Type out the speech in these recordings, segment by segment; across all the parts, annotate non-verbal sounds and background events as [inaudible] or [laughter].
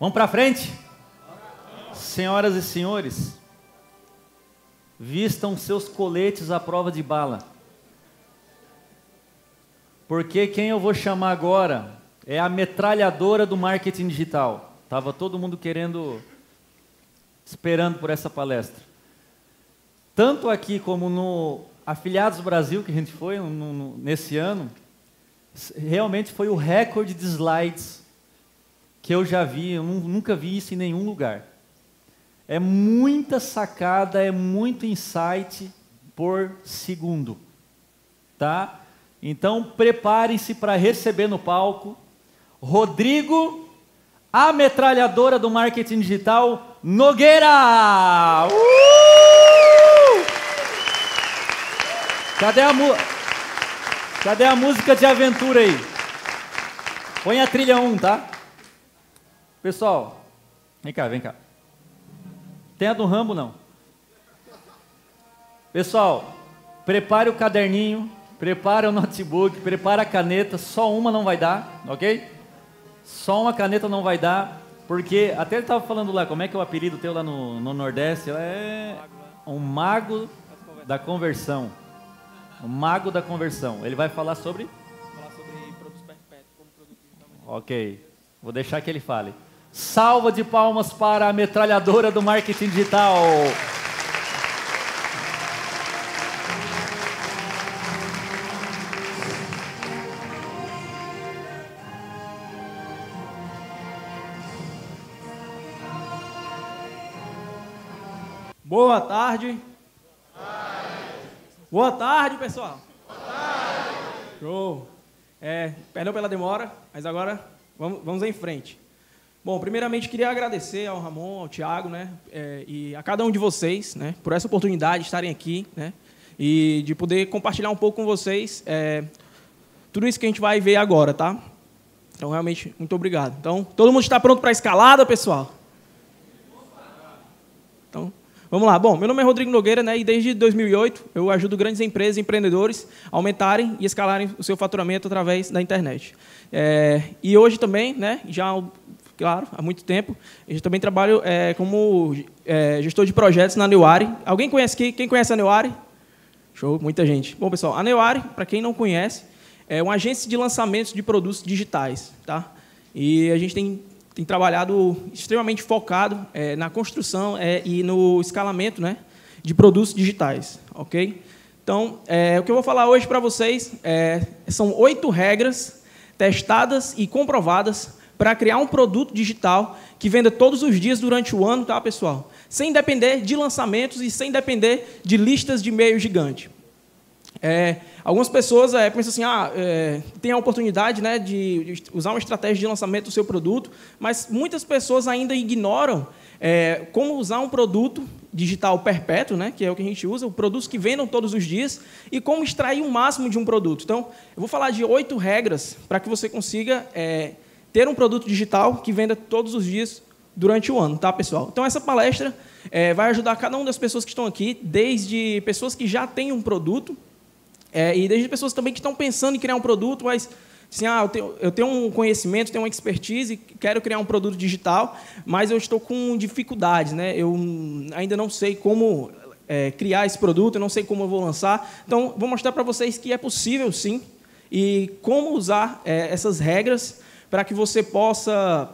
Vamos para frente? Senhoras e senhores, vistam seus coletes à prova de bala. Porque quem eu vou chamar agora é a metralhadora do marketing digital. Tava todo mundo querendo, esperando por essa palestra. Tanto aqui como no Afiliados Brasil, que a gente foi no, no, nesse ano, realmente foi o recorde de slides que eu já vi, eu nunca vi isso em nenhum lugar. É muita sacada, é muito insight por segundo, tá? Então preparem-se para receber no palco Rodrigo, a metralhadora do marketing digital, Nogueira. Uh! Cadê a, Cadê a música de aventura aí? Põe a trilha 1, tá? Pessoal, vem cá, vem cá. Tem a do Rambo não? Pessoal, prepare o caderninho, prepare o notebook, prepare a caneta, só uma não vai dar, ok? Só uma caneta não vai dar, porque até ele estava falando lá, como é que é o apelido teu lá no, no Nordeste? É um mago da conversão. O mago da conversão. Ele vai falar sobre? Falar sobre produtos perpétuos, como produto Ok, vou deixar que ele fale. Salva de palmas para a metralhadora do marketing digital. Boa tarde. Boa tarde, pessoal. Boa tarde. Show. É, perdão pela demora, mas agora vamos, vamos em frente. Bom, primeiramente queria agradecer ao Ramon, ao Tiago, né, é, e a cada um de vocês, né, por essa oportunidade de estarem aqui, né, e de poder compartilhar um pouco com vocês é, tudo isso que a gente vai ver agora, tá? Então, realmente, muito obrigado. Então, todo mundo está pronto para a escalada, pessoal? Então, vamos lá. Bom, meu nome é Rodrigo Nogueira, né, e desde 2008 eu ajudo grandes empresas e empreendedores a aumentarem e escalarem o seu faturamento através da internet. É, e hoje também, né, já claro, há muito tempo. Eu também trabalho é, como é, gestor de projetos na Neuari. Alguém conhece aqui? Quem conhece a Neuari? Show, muita gente. Bom, pessoal, a Neuari, para quem não conhece, é uma agência de lançamentos de produtos digitais. Tá? E a gente tem, tem trabalhado extremamente focado é, na construção é, e no escalamento né, de produtos digitais. ok? Então, é, o que eu vou falar hoje para vocês é, são oito regras testadas e comprovadas para criar um produto digital que venda todos os dias durante o ano, tá, pessoal? Sem depender de lançamentos e sem depender de listas de e-mail gigante. É, algumas pessoas é, pensam assim, ah, é, tem a oportunidade né, de, usar uma estratégia de lançamento do seu produto, mas muitas pessoas ainda ignoram é, como usar um produto digital perpétuo, né, que é o que a gente usa, produtos que vendam todos os dias, e como extrair o máximo de um produto. Então, eu vou falar de oito regras para que você consiga é, ter um produto digital que venda todos os dias durante o ano, tá, pessoal? Então, essa palestra é, vai ajudar cada uma das pessoas que estão aqui, desde pessoas que já têm um produto, é, e desde pessoas também que estão pensando em criar um produto, mas assim, ah, eu tenho, eu tenho um conhecimento, tenho uma expertise, quero criar um produto digital, mas eu estou com dificuldades, né? Eu ainda não sei como é, criar esse produto, eu não sei como eu vou lançar. Então, vou mostrar para vocês que é possível, sim, e como usar é, essas regras para que você possa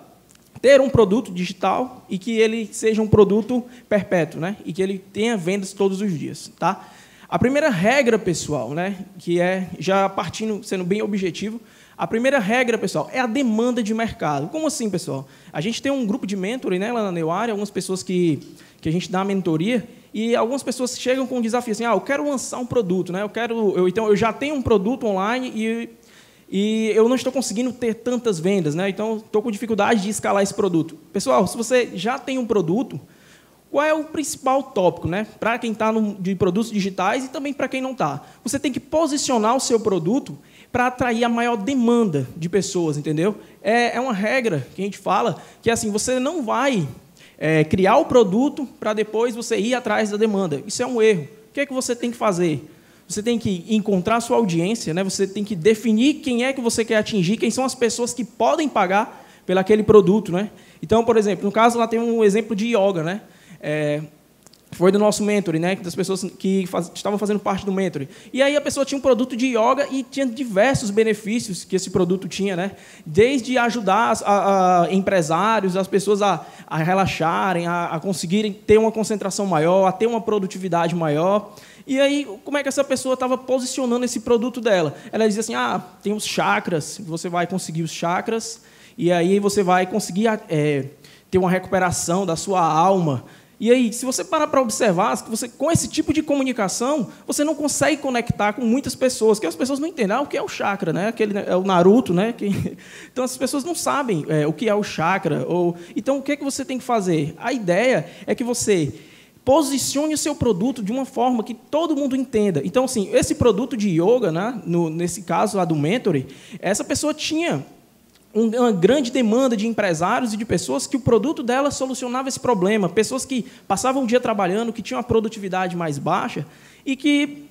ter um produto digital e que ele seja um produto perpétuo, né? E que ele tenha vendas todos os dias, tá? A primeira regra, pessoal, né, que é já partindo, sendo bem objetivo, a primeira regra, pessoal, é a demanda de mercado. Como assim, pessoal? A gente tem um grupo de mentoring né, lá na Neuária, algumas pessoas que, que a gente dá mentoria, e algumas pessoas chegam com um desafio assim, ah, eu quero lançar um produto, né? Eu quero, eu, então eu já tenho um produto online e e eu não estou conseguindo ter tantas vendas, né? então estou com dificuldade de escalar esse produto. Pessoal, se você já tem um produto, qual é o principal tópico, né? Para quem está de produtos digitais e também para quem não está. Você tem que posicionar o seu produto para atrair a maior demanda de pessoas, entendeu? É, é uma regra que a gente fala que assim você não vai é, criar o produto para depois você ir atrás da demanda. Isso é um erro. O que é que você tem que fazer? Você tem que encontrar sua audiência, né? você tem que definir quem é que você quer atingir, quem são as pessoas que podem pagar pelo aquele produto. Né? Então, por exemplo, no caso lá tem um exemplo de yoga, né? É, foi do nosso mentoring, né? Das pessoas que faz, estavam fazendo parte do mentoring. E aí a pessoa tinha um produto de yoga e tinha diversos benefícios que esse produto tinha, né? Desde ajudar a, a empresários, as pessoas a, a relaxarem, a, a conseguirem ter uma concentração maior, a ter uma produtividade maior. E aí, como é que essa pessoa estava posicionando esse produto dela? Ela dizia assim: ah, tem os chakras, você vai conseguir os chakras, e aí você vai conseguir é, ter uma recuperação da sua alma. E aí, se você parar para observar, você, com esse tipo de comunicação, você não consegue conectar com muitas pessoas, que as pessoas não entendem ah, o que é o chakra, né? Aquele, é o Naruto, né? Que, [laughs] então, as pessoas não sabem é, o que é o chakra. Ou, então, o que, é que você tem que fazer? A ideia é que você posicione o seu produto de uma forma que todo mundo entenda. Então, assim, esse produto de yoga, né, no, nesse caso lá do Mentoring, essa pessoa tinha uma grande demanda de empresários e de pessoas que o produto dela solucionava esse problema, pessoas que passavam o dia trabalhando, que tinham uma produtividade mais baixa e que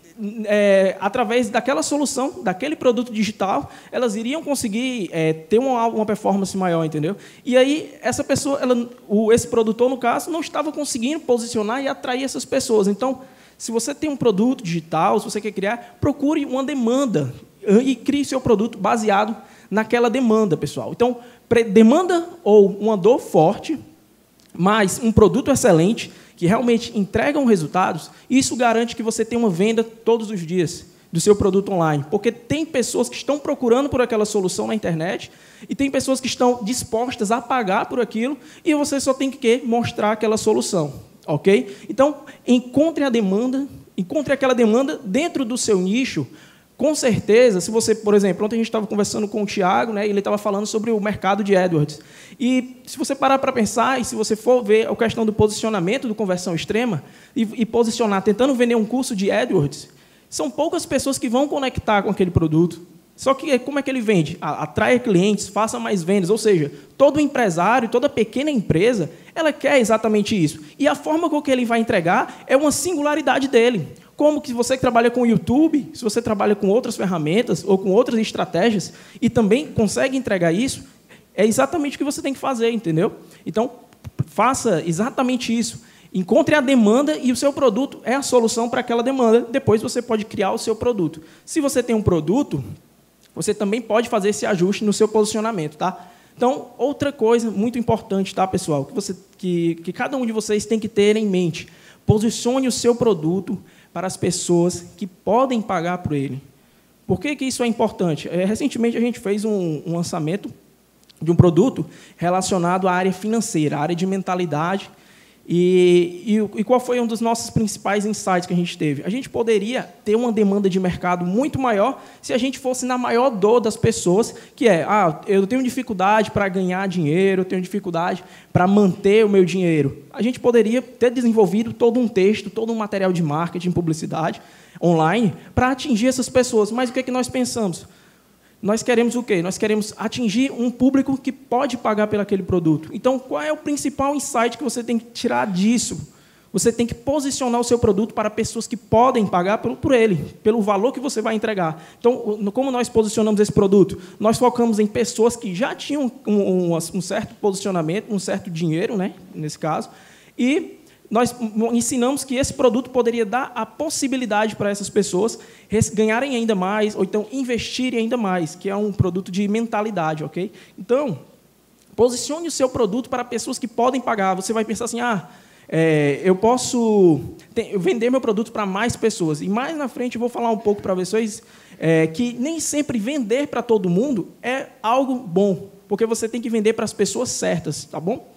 é, através daquela solução, daquele produto digital, elas iriam conseguir é, ter uma, uma, performance maior, entendeu? E aí essa pessoa, ela, o, esse produtor no caso, não estava conseguindo posicionar e atrair essas pessoas. Então, se você tem um produto digital, se você quer criar, procure uma demanda e crie seu produto baseado naquela demanda, pessoal. Então, demanda ou uma dor forte, mais um produto excelente, que realmente entregam resultados, isso garante que você tenha uma venda todos os dias do seu produto online. Porque tem pessoas que estão procurando por aquela solução na internet e tem pessoas que estão dispostas a pagar por aquilo e você só tem que mostrar aquela solução. Ok? Então, encontre a demanda, encontre aquela demanda dentro do seu nicho, com certeza, se você, por exemplo, ontem a gente estava conversando com o Tiago, né, e ele estava falando sobre o mercado de AdWords. E se você parar para pensar, e se você for ver a questão do posicionamento do conversão extrema, e, e posicionar, tentando vender um curso de AdWords, são poucas pessoas que vão conectar com aquele produto. Só que como é que ele vende? Atrai clientes, faça mais vendas. Ou seja, todo empresário, toda pequena empresa, ela quer exatamente isso. E a forma com que ele vai entregar é uma singularidade dele. Como que você que trabalha com o YouTube, se você trabalha com outras ferramentas ou com outras estratégias e também consegue entregar isso, é exatamente o que você tem que fazer, entendeu? Então, faça exatamente isso. Encontre a demanda e o seu produto é a solução para aquela demanda. Depois você pode criar o seu produto. Se você tem um produto, você também pode fazer esse ajuste no seu posicionamento, tá? Então, outra coisa muito importante, tá, pessoal, que, você, que, que cada um de vocês tem que ter em mente. Posicione o seu produto para as pessoas que podem pagar por ele. Por que, que isso é importante? É, recentemente a gente fez um, um lançamento de um produto relacionado à área financeira, à área de mentalidade e, e, e, qual foi um dos nossos principais insights que a gente teve? A gente poderia ter uma demanda de mercado muito maior se a gente fosse na maior dor das pessoas, que é, ah, eu tenho dificuldade para ganhar dinheiro, eu tenho dificuldade para manter o meu dinheiro. A gente poderia ter desenvolvido todo um texto, todo um material de marketing, publicidade online para atingir essas pessoas. Mas o que, é que nós pensamos? Nós queremos o quê? Nós queremos atingir um público que pode pagar pelo aquele produto. Então, qual é o principal insight que você tem que tirar disso? Você tem que posicionar o seu produto para pessoas que podem pagar por ele, pelo valor que você vai entregar. Então, como nós posicionamos esse produto? Nós focamos em pessoas que já tinham um, um, um certo posicionamento, um certo dinheiro, né, nesse caso, e nós ensinamos que esse produto poderia dar a possibilidade para essas pessoas ganharem ainda mais, ou então investirem ainda mais, que é um produto de mentalidade, ok? Então, posicione o seu produto para pessoas que podem pagar. Você vai pensar assim, ah, é, eu posso vender meu produto para mais pessoas. E mais na frente eu vou falar um pouco para vocês é, que nem sempre vender para todo mundo é algo bom, porque você tem que vender para as pessoas certas, tá bom?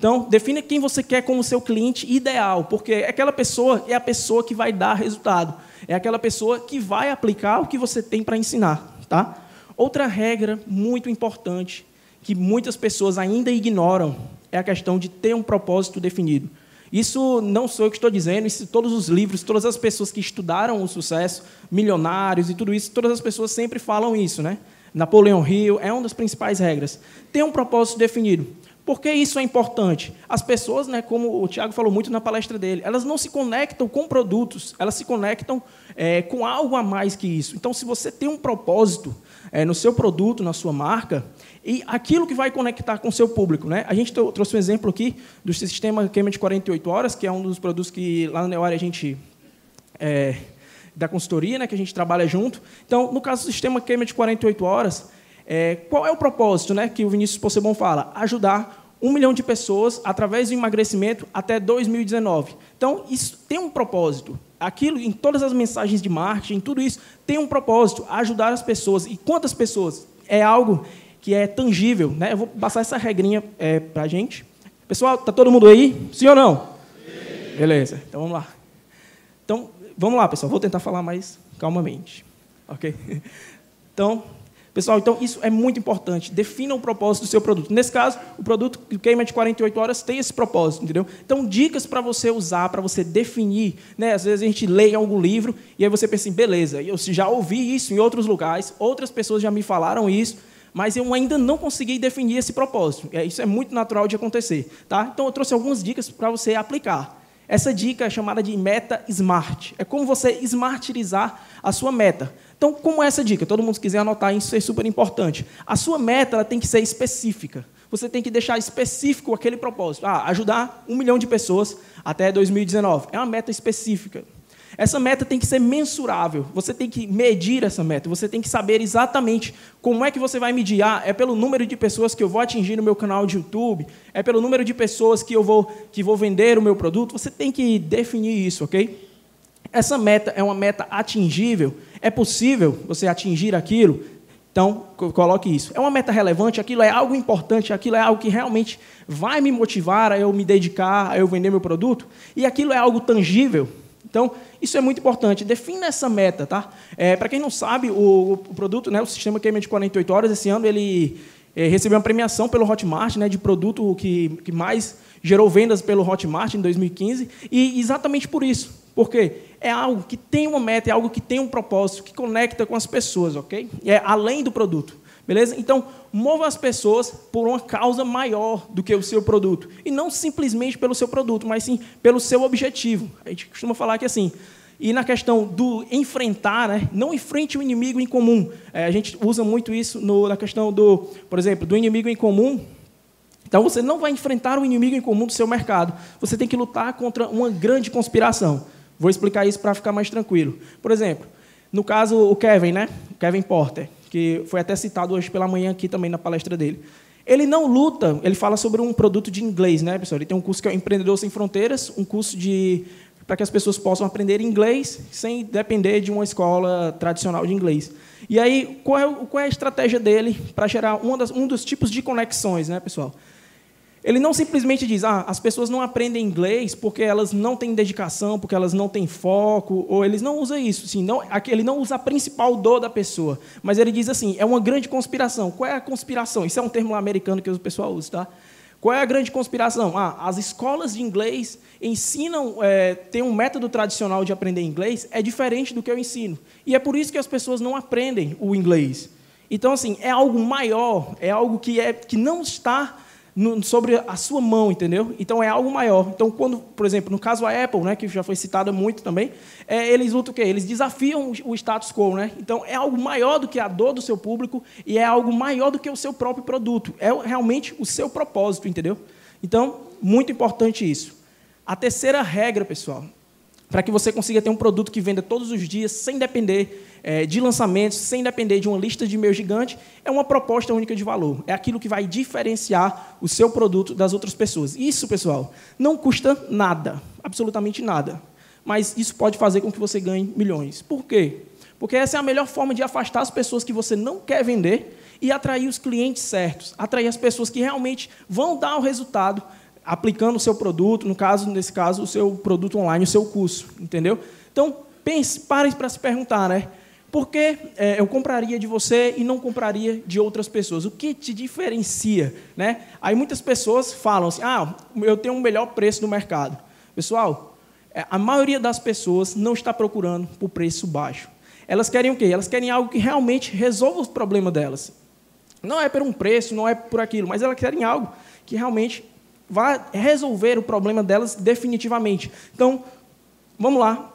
Então, define quem você quer como seu cliente ideal, porque aquela pessoa é a pessoa que vai dar resultado. É aquela pessoa que vai aplicar o que você tem para ensinar. Tá? Outra regra muito importante que muitas pessoas ainda ignoram é a questão de ter um propósito definido. Isso não sou eu que estou dizendo, isso todos os livros, todas as pessoas que estudaram o sucesso, milionários e tudo isso, todas as pessoas sempre falam isso, né? Napoleão Hill é uma das principais regras. Ter um propósito definido. Por que isso é importante? As pessoas, né, como o Tiago falou muito na palestra dele, elas não se conectam com produtos, elas se conectam é, com algo a mais que isso. Então, se você tem um propósito, é, no seu produto, na sua marca, e aquilo que vai conectar com o seu público. Né? A gente trouxe um exemplo aqui do sistema queima de 48 horas, que é um dos produtos que lá na Neoária a gente... É, da consultoria, né, que a gente trabalha junto. Então, no caso do sistema queima de 48 horas, é, qual é o propósito né, que o Vinícius Possebon fala? Ajudar um milhão de pessoas através do emagrecimento até 2019. Então, isso tem um propósito. Aquilo, em todas as mensagens de marketing, tudo isso tem um propósito, ajudar as pessoas. E quantas pessoas? É algo que é tangível. Né? Eu vou passar essa regrinha é, para a gente. Pessoal, está todo mundo aí? Sim ou não? Sim. Beleza, então vamos lá. Então, vamos lá, pessoal. Vou tentar falar mais calmamente. Ok? [laughs] Então, Pessoal, então isso é muito importante. Defina o propósito do seu produto. Nesse caso, o produto que queima de 48 horas tem esse propósito, entendeu? Então, dicas para você usar, para você definir. Né? Às vezes a gente lê algum livro e aí você pensa assim, beleza, eu já ouvi isso em outros lugares, outras pessoas já me falaram isso, mas eu ainda não consegui definir esse propósito. Isso é muito natural de acontecer. Tá? Então, eu trouxe algumas dicas para você aplicar. Essa dica é chamada de meta smart. É como você smartizar a sua meta. Então, como essa dica? Todo mundo se quiser anotar, isso é super importante. A sua meta ela tem que ser específica. Você tem que deixar específico aquele propósito. Ah, ajudar um milhão de pessoas até 2019. É uma meta específica. Essa meta tem que ser mensurável. Você tem que medir essa meta. Você tem que saber exatamente como é que você vai medir. Ah, é pelo número de pessoas que eu vou atingir no meu canal de YouTube. É pelo número de pessoas que eu vou que vou vender o meu produto. Você tem que definir isso, ok? Essa meta é uma meta atingível. É possível você atingir aquilo? Então, coloque isso. É uma meta relevante, aquilo é algo importante, aquilo é algo que realmente vai me motivar a eu me dedicar, a eu vender meu produto, e aquilo é algo tangível. Então, isso é muito importante. Defina essa meta, tá? É, Para quem não sabe, o, o, produto, né, o sistema Queima de 48 horas, esse ano ele é, recebeu uma premiação pelo Hotmart, né, de produto que, que mais gerou vendas pelo Hotmart em 2015, e exatamente por isso. Porque é algo que tem uma meta, é algo que tem um propósito, que conecta com as pessoas, ok? É além do produto. Beleza? Então, mova as pessoas por uma causa maior do que o seu produto. E não simplesmente pelo seu produto, mas sim pelo seu objetivo. A gente costuma falar que assim. E na questão do enfrentar, né? não enfrente o inimigo em comum. É, a gente usa muito isso no, na questão do, por exemplo, do inimigo em comum. Então você não vai enfrentar o inimigo em comum do seu mercado. Você tem que lutar contra uma grande conspiração. Vou explicar isso para ficar mais tranquilo. Por exemplo, no caso, o Kevin, né? Kevin Porter, que foi até citado hoje pela manhã aqui também na palestra dele. Ele não luta, ele fala sobre um produto de inglês, né, pessoal? Ele tem um curso que é o Empreendedor Sem Fronteiras, um curso de para que as pessoas possam aprender inglês sem depender de uma escola tradicional de inglês. E aí, qual é, qual é a estratégia dele para gerar das, um dos tipos de conexões, né, pessoal? Ele não simplesmente diz, ah, as pessoas não aprendem inglês porque elas não têm dedicação, porque elas não têm foco, ou eles não usam isso. Assim, não, ele não usa a principal dor da pessoa, mas ele diz assim, é uma grande conspiração. Qual é a conspiração? Isso é um termo americano que o pessoal usa, tá? Qual é a grande conspiração? Ah, as escolas de inglês ensinam, é, tem um método tradicional de aprender inglês, é diferente do que eu ensino. E é por isso que as pessoas não aprendem o inglês. Então, assim, é algo maior, é algo que, é, que não está no, sobre a sua mão, entendeu? Então é algo maior. Então, quando, por exemplo, no caso a Apple, né, que já foi citada muito também, é, eles lutam o quê? Eles desafiam o status quo, né? Então é algo maior do que a dor do seu público e é algo maior do que o seu próprio produto. É realmente o seu propósito, entendeu? Então, muito importante isso. A terceira regra, pessoal, para que você consiga ter um produto que venda todos os dias sem depender é, de lançamentos, sem depender de uma lista de e-mail gigante, é uma proposta única de valor. É aquilo que vai diferenciar o seu produto das outras pessoas. Isso, pessoal, não custa nada, absolutamente nada. Mas isso pode fazer com que você ganhe milhões. Por quê? Porque essa é a melhor forma de afastar as pessoas que você não quer vender e atrair os clientes certos, atrair as pessoas que realmente vão dar o resultado aplicando o seu produto, no caso, nesse caso, o seu produto online, o seu curso, entendeu? Então, pense, pare para se perguntar, né? Por que é, eu compraria de você e não compraria de outras pessoas? O que te diferencia? Né? Aí muitas pessoas falam assim, ah, eu tenho um melhor preço no mercado. Pessoal, é, a maioria das pessoas não está procurando por preço baixo. Elas querem o quê? Elas querem algo que realmente resolva os problemas delas. Não é por um preço, não é por aquilo, mas elas querem algo que realmente vá resolver o problema delas definitivamente. Então, vamos lá.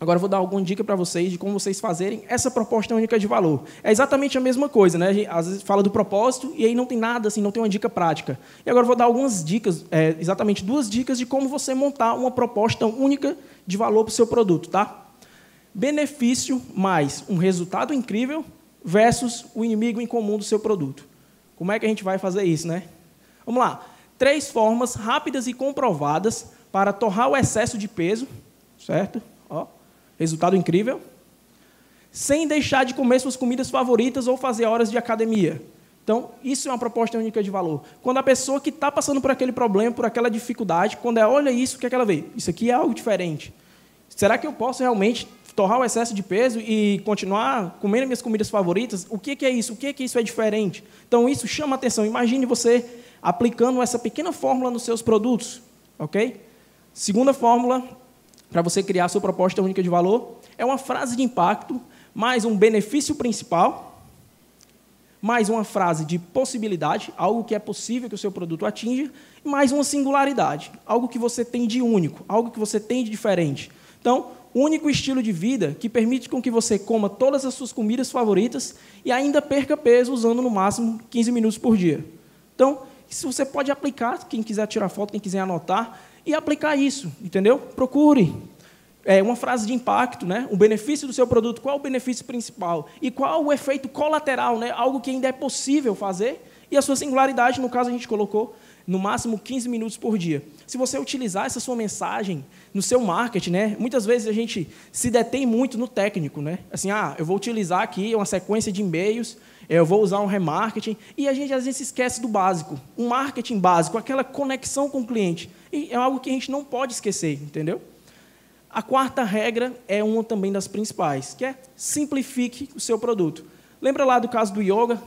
Agora eu vou dar alguma dica para vocês de como vocês fazerem essa proposta única de valor. É exatamente a mesma coisa, né? Às vezes fala do propósito e aí não tem nada, assim, não tem uma dica prática. E agora eu vou dar algumas dicas, é, exatamente duas dicas de como você montar uma proposta única de valor para o seu produto, tá? Benefício mais um resultado incrível versus o inimigo em comum do seu produto. Como é que a gente vai fazer isso, né? Vamos lá. Três formas rápidas e comprovadas para torrar o excesso de peso, certo? Ó, Resultado incrível. Sem deixar de comer suas comidas favoritas ou fazer horas de academia. Então, isso é uma proposta única de valor. Quando a pessoa que está passando por aquele problema, por aquela dificuldade, quando ela olha isso, o que, é que ela vê? Isso aqui é algo diferente. Será que eu posso realmente torrar o excesso de peso e continuar comendo minhas comidas favoritas? O que, que é isso? O que, que isso é diferente? Então, isso chama atenção. Imagine você aplicando essa pequena fórmula nos seus produtos. Ok? Segunda fórmula para você criar a sua proposta única de valor, é uma frase de impacto, mais um benefício principal, mais uma frase de possibilidade, algo que é possível que o seu produto atinja, e mais uma singularidade, algo que você tem de único, algo que você tem de diferente. Então, único estilo de vida que permite com que você coma todas as suas comidas favoritas e ainda perca peso usando no máximo 15 minutos por dia. Então, isso você pode aplicar, quem quiser tirar foto, quem quiser anotar, e aplicar isso, entendeu? Procure. É, uma frase de impacto, né? o benefício do seu produto, qual o benefício principal e qual o efeito colateral, né? algo que ainda é possível fazer, e a sua singularidade, no caso a gente colocou no máximo 15 minutos por dia. Se você utilizar essa sua mensagem no seu marketing, né? muitas vezes a gente se detém muito no técnico, né? assim, ah, eu vou utilizar aqui uma sequência de e-mails eu vou usar um remarketing, e a gente às vezes esquece do básico, um marketing básico, aquela conexão com o cliente. E é algo que a gente não pode esquecer, entendeu? A quarta regra é uma também das principais, que é simplifique o seu produto. Lembra lá do caso do yoga?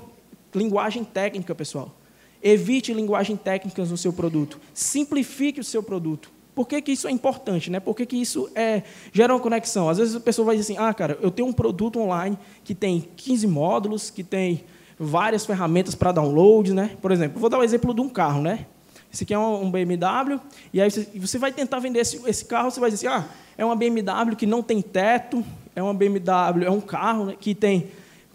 Linguagem técnica, pessoal. Evite linguagem técnica no seu produto. Simplifique o seu produto. Por que, que isso é importante? Né? Por que, que isso é, gera uma conexão? Às vezes a pessoa vai dizer assim, ah, cara, eu tenho um produto online que tem 15 módulos, que tem várias ferramentas para download. Né? Por exemplo, vou dar o um exemplo de um carro. Né? Esse aqui é um BMW, e aí você, você vai tentar vender esse, esse, carro, você vai dizer assim, ah, é uma BMW que não tem teto, é uma BMW, é um carro né, que tem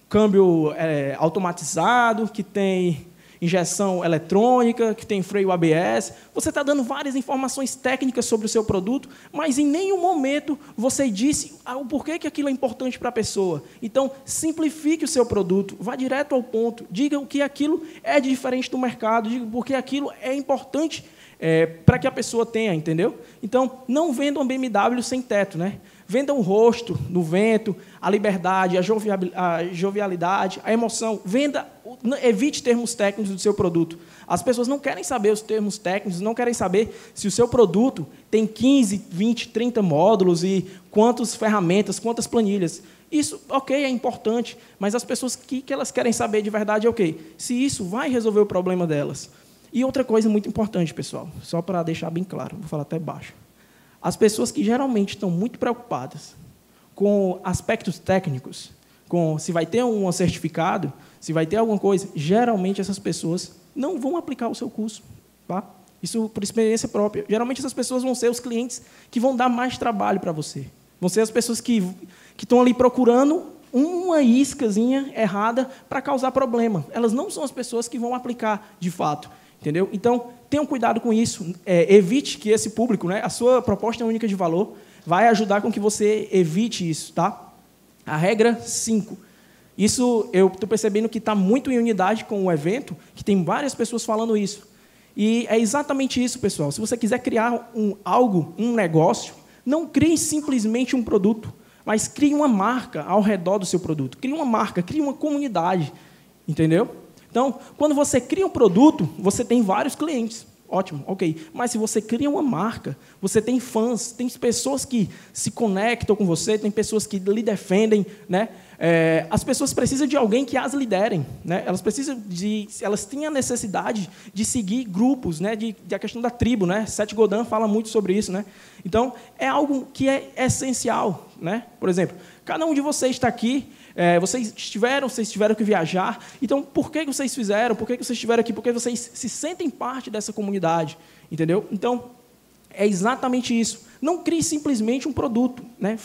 câmbio é, automatizado, que tem injeção eletrônica, que tem freio ABS. Você está dando várias informações técnicas sobre o seu produto, mas em nenhum momento você disse o porquê que aquilo é importante para a pessoa. Então, simplifique o seu produto, vá direto ao ponto, diga o que aquilo é diferente do mercado, diga porque aquilo é importante é, para que a pessoa tenha, entendeu? Então, não venda um BMW sem teto, né? Venda o rosto no vento, a liberdade, a jovialidade, a emoção. Venda, evite termos técnicos do seu produto. As pessoas não querem saber os termos técnicos, não querem saber se o seu produto tem 15, 20, 30 módulos e quantas ferramentas, quantas planilhas. Isso, ok, é importante, mas as pessoas que, que elas querem saber de verdade é o okay, Se isso vai resolver o problema delas. E outra coisa muito importante, pessoal, só para deixar bem claro, vou falar até baixo. As pessoas que geralmente estão muito preocupadas com aspectos técnicos, com se vai ter um certificado, se vai ter alguma coisa, geralmente essas pessoas não vão aplicar o seu curso. Tá? Isso por experiência própria. Geralmente essas pessoas vão ser os clientes que vão dar mais trabalho para você. Vão ser as pessoas que, que estão ali procurando uma iscazinha errada para causar problema. Elas não são as pessoas que vão aplicar de fato. Entendeu? Então, tenham cuidado com isso. É, evite que esse público, né, a sua proposta é única de valor, vai ajudar com que você evite isso. Tá? A regra 5. Isso eu estou percebendo que está muito em unidade com o evento, que tem várias pessoas falando isso. E é exatamente isso, pessoal. Se você quiser criar um, algo, um negócio, não crie simplesmente um produto, mas crie uma marca ao redor do seu produto. Crie uma marca, crie uma comunidade. Entendeu? Então, quando você cria um produto, você tem vários clientes. Ótimo, ok. Mas se você cria uma marca, você tem fãs, tem pessoas que se conectam com você, tem pessoas que lhe defendem, né? É, as pessoas precisam de alguém que as liderem, né? Elas precisam de, elas têm a necessidade de seguir grupos, né? De, de a questão da tribo, né? Seth Godin fala muito sobre isso, né? Então é algo que é essencial, né? Por exemplo, cada um de vocês está aqui é, vocês estiveram, vocês tiveram que viajar. Então, por que vocês fizeram? Por que vocês estiveram aqui? Porque vocês se sentem parte dessa comunidade, entendeu? Então, é exatamente isso. Não crie simplesmente um produto, né?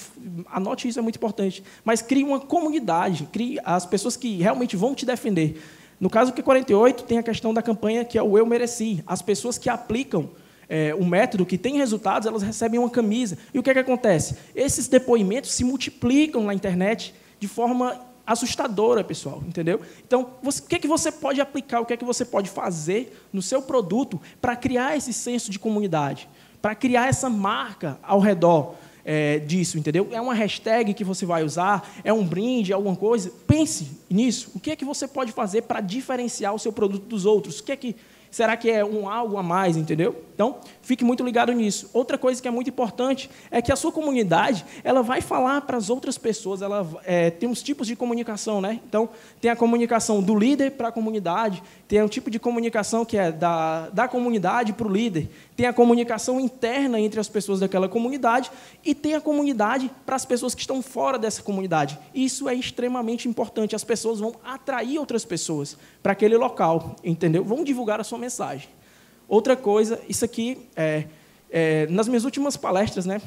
anote isso, é muito importante, mas crie uma comunidade, crie as pessoas que realmente vão te defender. No caso do Q48, tem a questão da campanha que é o Eu Mereci. As pessoas que aplicam é, o método, que tem resultados, elas recebem uma camisa. E o que, é que acontece? Esses depoimentos se multiplicam na internet de forma assustadora, pessoal, entendeu? Então, você, o que é que você pode aplicar, o que é que você pode fazer no seu produto para criar esse senso de comunidade, para criar essa marca ao redor é, disso, entendeu? É uma hashtag que você vai usar, é um brinde, é alguma coisa. Pense nisso. O que é que você pode fazer para diferenciar o seu produto dos outros? O que é que Será que é um algo a mais, entendeu? Então, fique muito ligado nisso. Outra coisa que é muito importante é que a sua comunidade ela vai falar para as outras pessoas. Ela é, tem uns tipos de comunicação, né? Então, tem a comunicação do líder para a comunidade, tem um tipo de comunicação que é da, da comunidade para o líder, tem a comunicação interna entre as pessoas daquela comunidade e tem a comunidade para as pessoas que estão fora dessa comunidade. Isso é extremamente importante. As pessoas vão atrair outras pessoas para aquele local, entendeu? Vão divulgar a sua mensagem. Outra coisa, isso aqui, é, é nas minhas últimas palestras, né?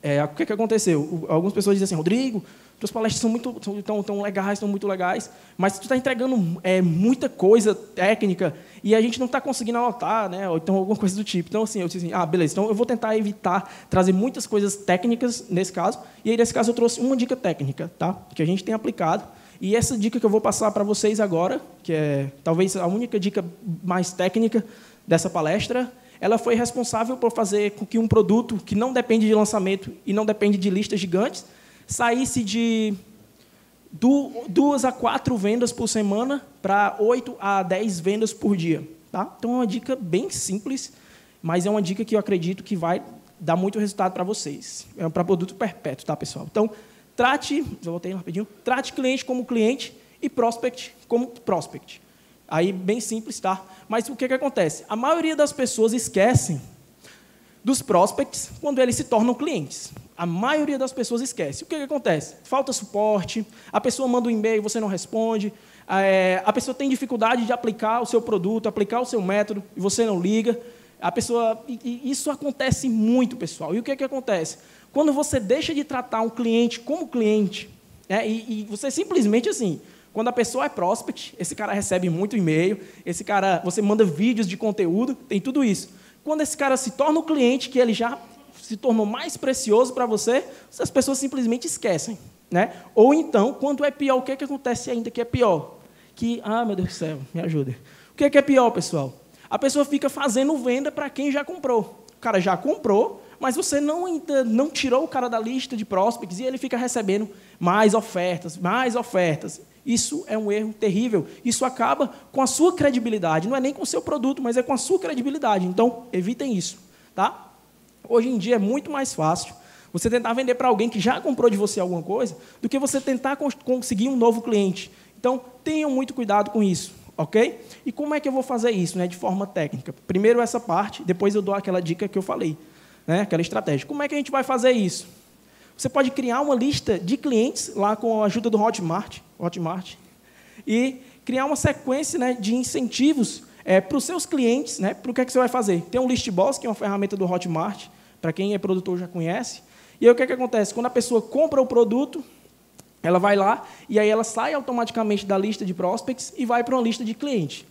É, o que, que aconteceu? Algumas pessoas dizem assim, Rodrigo, suas palestras são muito são tão, tão legais, são muito legais, mas tu está entregando é, muita coisa técnica e a gente não está conseguindo anotar, né? Ou então alguma coisa do tipo. Então assim, eu disse assim, ah, beleza. Então eu vou tentar evitar trazer muitas coisas técnicas nesse caso. E aí nesse caso eu trouxe uma dica técnica, tá? Que a gente tem aplicado. E essa dica que eu vou passar para vocês agora, que é talvez a única dica mais técnica dessa palestra, ela foi responsável por fazer com que um produto que não depende de lançamento e não depende de listas gigantes saísse de duas a quatro vendas por semana para oito a dez vendas por dia. Tá? Então, é uma dica bem simples, mas é uma dica que eu acredito que vai dar muito resultado para vocês. É para produto perpétuo, tá, pessoal? Então, trate, eu voltei rapidinho, trate cliente como cliente e prospect como prospect. Aí, bem simples, tá? Mas o que, que acontece? A maioria das pessoas esquecem dos prospects quando eles se tornam clientes. A maioria das pessoas esquece. O que, que acontece? Falta suporte, a pessoa manda um e-mail, você não responde, é, a pessoa tem dificuldade de aplicar o seu produto, aplicar o seu método, e você não liga. A pessoa, isso acontece muito, pessoal. E o que, que acontece? Quando você deixa de tratar um cliente como cliente, é, e, e você simplesmente assim, quando a pessoa é prospect, esse cara recebe muito e-mail, esse cara, você manda vídeos de conteúdo, tem tudo isso. Quando esse cara se torna um cliente, que ele já se tornou mais precioso para você, as pessoas simplesmente esquecem. Né? Ou então, quando é pior, o que, é que acontece ainda que é pior? Que, ah, meu Deus do céu, me ajuda. O que é que é pior, pessoal? A pessoa fica fazendo venda para quem já comprou. O cara já comprou, mas você não, ainda não tirou o cara da lista de prospects e ele fica recebendo mais ofertas, mais ofertas. Isso é um erro terrível. Isso acaba com a sua credibilidade. Não é nem com o seu produto, mas é com a sua credibilidade. Então, evitem isso. Tá? Hoje em dia é muito mais fácil você tentar vender para alguém que já comprou de você alguma coisa do que você tentar conseguir um novo cliente. Então, tenham muito cuidado com isso, ok? E como é que eu vou fazer isso, né, de forma técnica? Primeiro essa parte, depois eu dou aquela dica que eu falei, né, aquela estratégia. Como é que a gente vai fazer isso? Você pode criar uma lista de clientes lá com a ajuda do Hotmart, Hotmart e criar uma sequência né, de incentivos é, para os seus clientes. Né, para o que, é que você vai fazer? Tem um List Boss, que é uma ferramenta do Hotmart, para quem é produtor já conhece. E aí o que, é que acontece? Quando a pessoa compra o produto, ela vai lá e aí ela sai automaticamente da lista de prospects e vai para uma lista de cliente.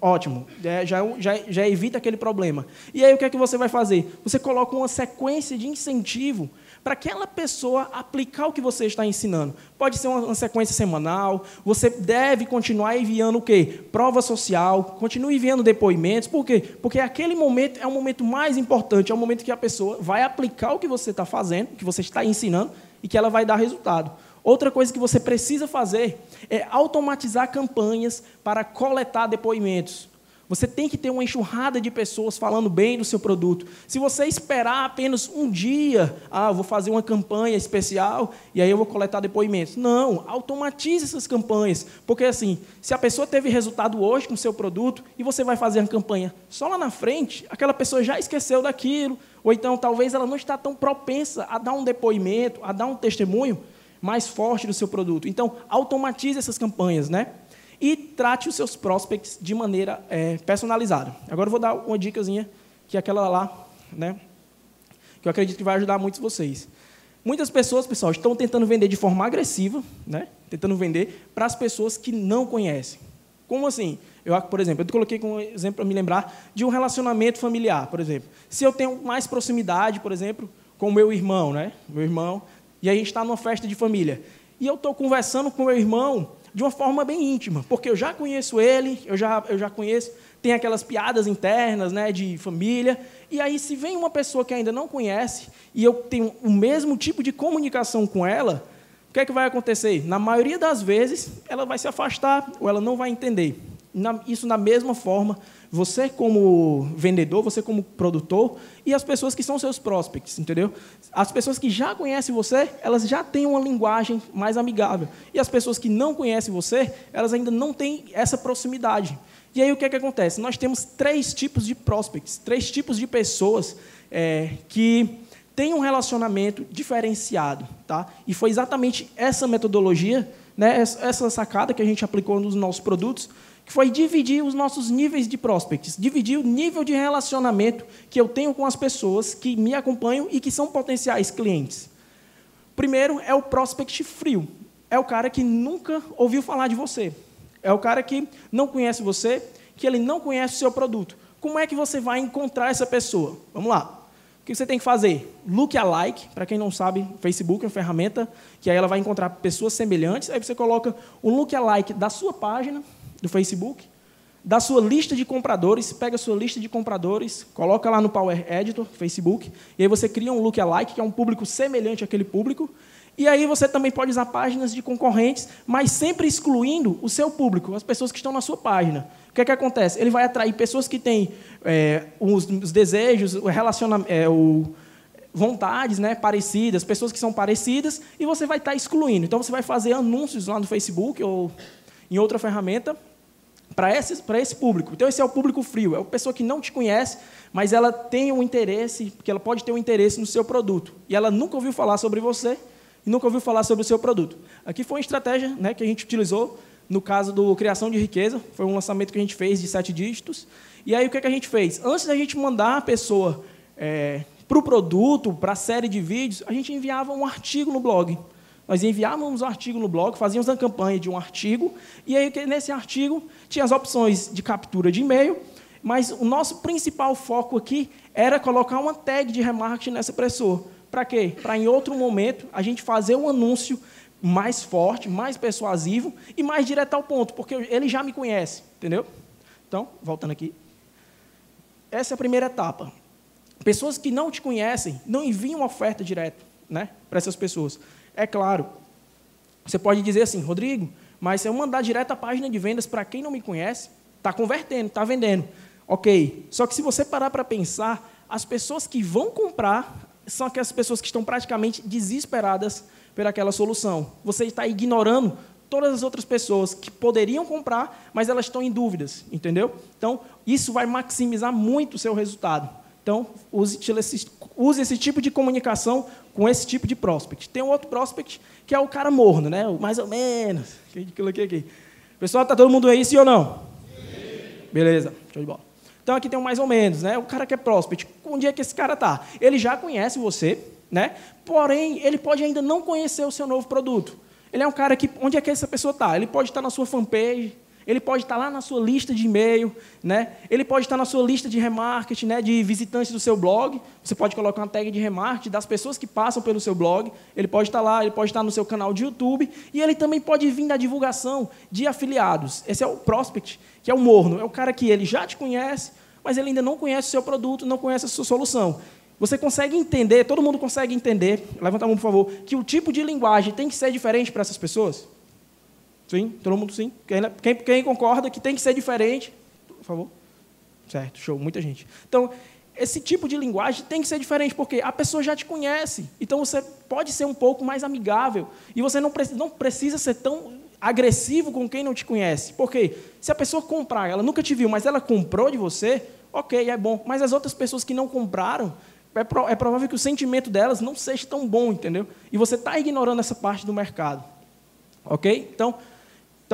Ótimo, é, já, já, já evita aquele problema. E aí o que é que você vai fazer? Você coloca uma sequência de incentivo para aquela pessoa aplicar o que você está ensinando. Pode ser uma, sequência semanal, você deve continuar enviando o quê? Prova social, continue enviando depoimentos. Por quê? Porque aquele momento é o momento mais importante, é o momento que a pessoa vai aplicar o que você está fazendo, o que você está ensinando, e que ela vai dar resultado. Outra coisa que você precisa fazer é automatizar campanhas para coletar depoimentos. Você tem que ter uma enxurrada de pessoas falando bem do seu produto. Se você esperar apenas um dia, ah, vou fazer uma campanha especial e aí eu vou coletar depoimentos. Não, automatize essas campanhas. Porque assim, se a pessoa teve resultado hoje com o seu produto e você vai fazer a campanha só lá na frente, aquela pessoa já esqueceu daquilo, ou então talvez ela não está tão propensa a dar um depoimento, a dar um testemunho mais forte do seu produto. Então, automatize essas campanhas, né? E trate os seus prospects de maneira é, personalizada. Agora eu vou dar uma dicasinha, que é aquela lá, né? que eu acredito que vai ajudar muitos vocês. Muitas pessoas, pessoal, estão tentando vender de forma agressiva, né? tentando vender para as pessoas que não conhecem. Como assim? Eu, por exemplo, eu coloquei como exemplo para me lembrar de um relacionamento familiar, por exemplo. Se eu tenho mais proximidade, por exemplo, com meu irmão, né? Meu irmão, e a gente está numa festa de família. E eu estou conversando com meu irmão de uma forma bem íntima, porque eu já conheço ele, eu já, eu já conheço, tem aquelas piadas internas, né, de família. E aí, se vem uma pessoa que ainda não conhece e eu tenho o mesmo tipo de comunicação com ela, o que é que vai acontecer? Na maioria das vezes, ela vai se afastar ou ela não vai entender. Isso da mesma forma você como vendedor, você como produtor e as pessoas que são seus prospects, entendeu? As pessoas que já conhecem você, elas já têm uma linguagem mais amigável. E as pessoas que não conhecem você, elas ainda não têm essa proximidade. E aí o que, é que acontece? Nós temos três tipos de prospects, três tipos de pessoas é, que têm um relacionamento diferenciado. Tá? E foi exatamente essa metodologia, né, essa sacada que a gente aplicou nos nossos produtos, que foi dividir os nossos níveis de prospects, dividir o nível de relacionamento que eu tenho com as pessoas que me acompanham e que são potenciais clientes. Primeiro é o prospect frio. É o cara que nunca ouviu falar de você. É o cara que não conhece você, que ele não conhece o seu produto. Como é que você vai encontrar essa pessoa? Vamos lá. O que você tem que fazer? Look alike, para quem não sabe, Facebook é uma ferramenta que aí ela vai encontrar pessoas semelhantes. Aí você coloca um look alike da sua página, do Facebook, da sua lista de compradores, pega a sua lista de compradores, coloca lá no Power Editor, Facebook, e aí você cria um lookalike, que é um público semelhante àquele público, e aí você também pode usar páginas de concorrentes, mas sempre excluindo o seu público, as pessoas que estão na sua página. O que, é que acontece? Ele vai atrair pessoas que têm é, os, os, desejos, o relacionamento, é, o, vontades né, parecidas, pessoas que são parecidas, e você vai estar excluindo. Então você vai fazer anúncios lá no Facebook ou em outra ferramenta para esse, esse público. Então, esse é o público frio, é a pessoa que não te conhece, mas ela tem um interesse, porque ela pode ter um interesse no seu produto. E ela nunca ouviu falar sobre você e nunca ouviu falar sobre o seu produto. Aqui foi uma estratégia né, que a gente utilizou no caso do Criação de Riqueza, foi um lançamento que a gente fez de sete dígitos. E aí, o que, é que a gente fez? Antes da gente mandar a pessoa é, para o produto, para a série de vídeos, a gente enviava um artigo no blog. Nós enviávamos um artigo no blog, fazíamos a campanha de um artigo, e aí nesse artigo tinha as opções de captura de e-mail, mas o nosso principal foco aqui era colocar uma tag de remarketing nessa pessoa. Para quê? Para em outro momento a gente fazer um anúncio mais forte, mais persuasivo e mais direto ao ponto, porque ele já me conhece, entendeu? Então, voltando aqui. Essa é a primeira etapa. Pessoas que não te conhecem não enviam oferta direto né, para essas pessoas. É claro, você pode dizer assim, Rodrigo, mas se eu mandar direto a página de vendas para quem não me conhece, está convertendo, está vendendo. Ok. Só que se você parar para pensar, as pessoas que vão comprar são aquelas pessoas que estão praticamente desesperadas por aquela solução. Você está ignorando todas as outras pessoas que poderiam comprar, mas elas estão em dúvidas, entendeu? Então, isso vai maximizar muito o seu resultado. Então, use use esse tipo de comunicação com esse tipo de prospect. Tem um outro prospect que é o cara morno, né? O mais ou menos. Que coloquei aqui. Pessoal, tá todo mundo aí, sim ou não? Sim. Beleza, show de bola. Então aqui tem um mais ou menos, né? O cara que é prospect. Onde é que esse cara tá? Ele já conhece você, né? Porém, ele pode ainda não conhecer o seu novo produto. Ele é um cara que onde é que essa pessoa está? Ele pode estar na sua fanpage, ele pode estar lá na sua lista de e-mail, né? ele pode estar na sua lista de remarketing, né? de visitantes do seu blog. Você pode colocar uma tag de remarketing das pessoas que passam pelo seu blog. Ele pode estar lá, ele pode estar no seu canal de YouTube. E ele também pode vir da divulgação de afiliados. Esse é o prospect, que é o morno. É o cara que ele já te conhece, mas ele ainda não conhece o seu produto, não conhece a sua solução. Você consegue entender, todo mundo consegue entender, levanta a mão, por favor, que o tipo de linguagem tem que ser diferente para essas pessoas? Sim? Todo mundo sim? Quem, quem, concorda que tem que ser diferente? Por favor. Certo, show, muita gente. Então, esse tipo de linguagem tem que ser diferente, porque a pessoa já te conhece. Então, você pode ser um pouco mais amigável. E você não precisa, não precisa ser tão agressivo com quem não te conhece. Porque se a pessoa comprar, ela nunca te viu, mas ela comprou de você, ok, é bom. Mas as outras pessoas que não compraram, é, pro, é provável que o sentimento delas não seja tão bom, entendeu? E você está ignorando essa parte do mercado. Ok? Então,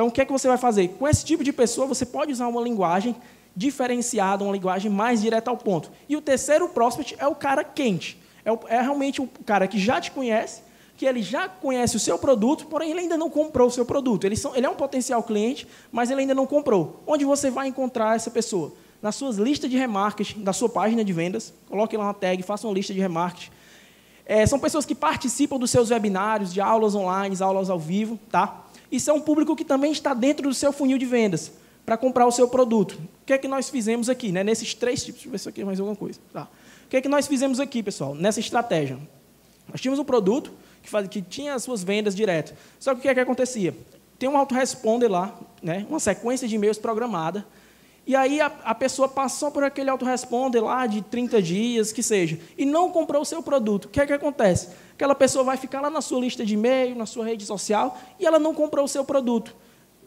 então, o que é que você vai fazer? Com esse tipo de pessoa, você pode usar uma linguagem diferenciada, uma linguagem mais direta ao ponto. E o terceiro prospect é o cara quente. É, é realmente o cara que já te conhece, que ele já conhece o seu produto, porém ele ainda não comprou o seu produto. Ele, são, ele é um potencial cliente, mas ele ainda não comprou. Onde você vai encontrar essa pessoa? Nas suas listas de remarketing, da sua página de vendas. Coloque lá uma tag, faça uma lista de remarketing. É, são pessoas que participam dos seus webinários, de aulas online, aulas ao vivo, tá? Isso é um público que também está dentro do seu funil de vendas para comprar o seu produto. O que é que nós fizemos aqui, né? Nesses três tipos. Deixa eu ver se aqui é mais alguma coisa. Tá. O que é que nós fizemos aqui, pessoal? Nessa estratégia. Nós tínhamos um produto que, faz, que tinha as suas vendas direto. Só que o que é que acontecia? Tem um autoresponder lá, né? uma sequência de e-mails programada, e aí a, a, pessoa passou por aquele autoresponder lá de 30 dias, que seja, e não comprou o seu produto. O que é que acontece? Aquela pessoa vai ficar lá na sua lista de e-mail, na sua rede social, e ela não comprou o seu produto.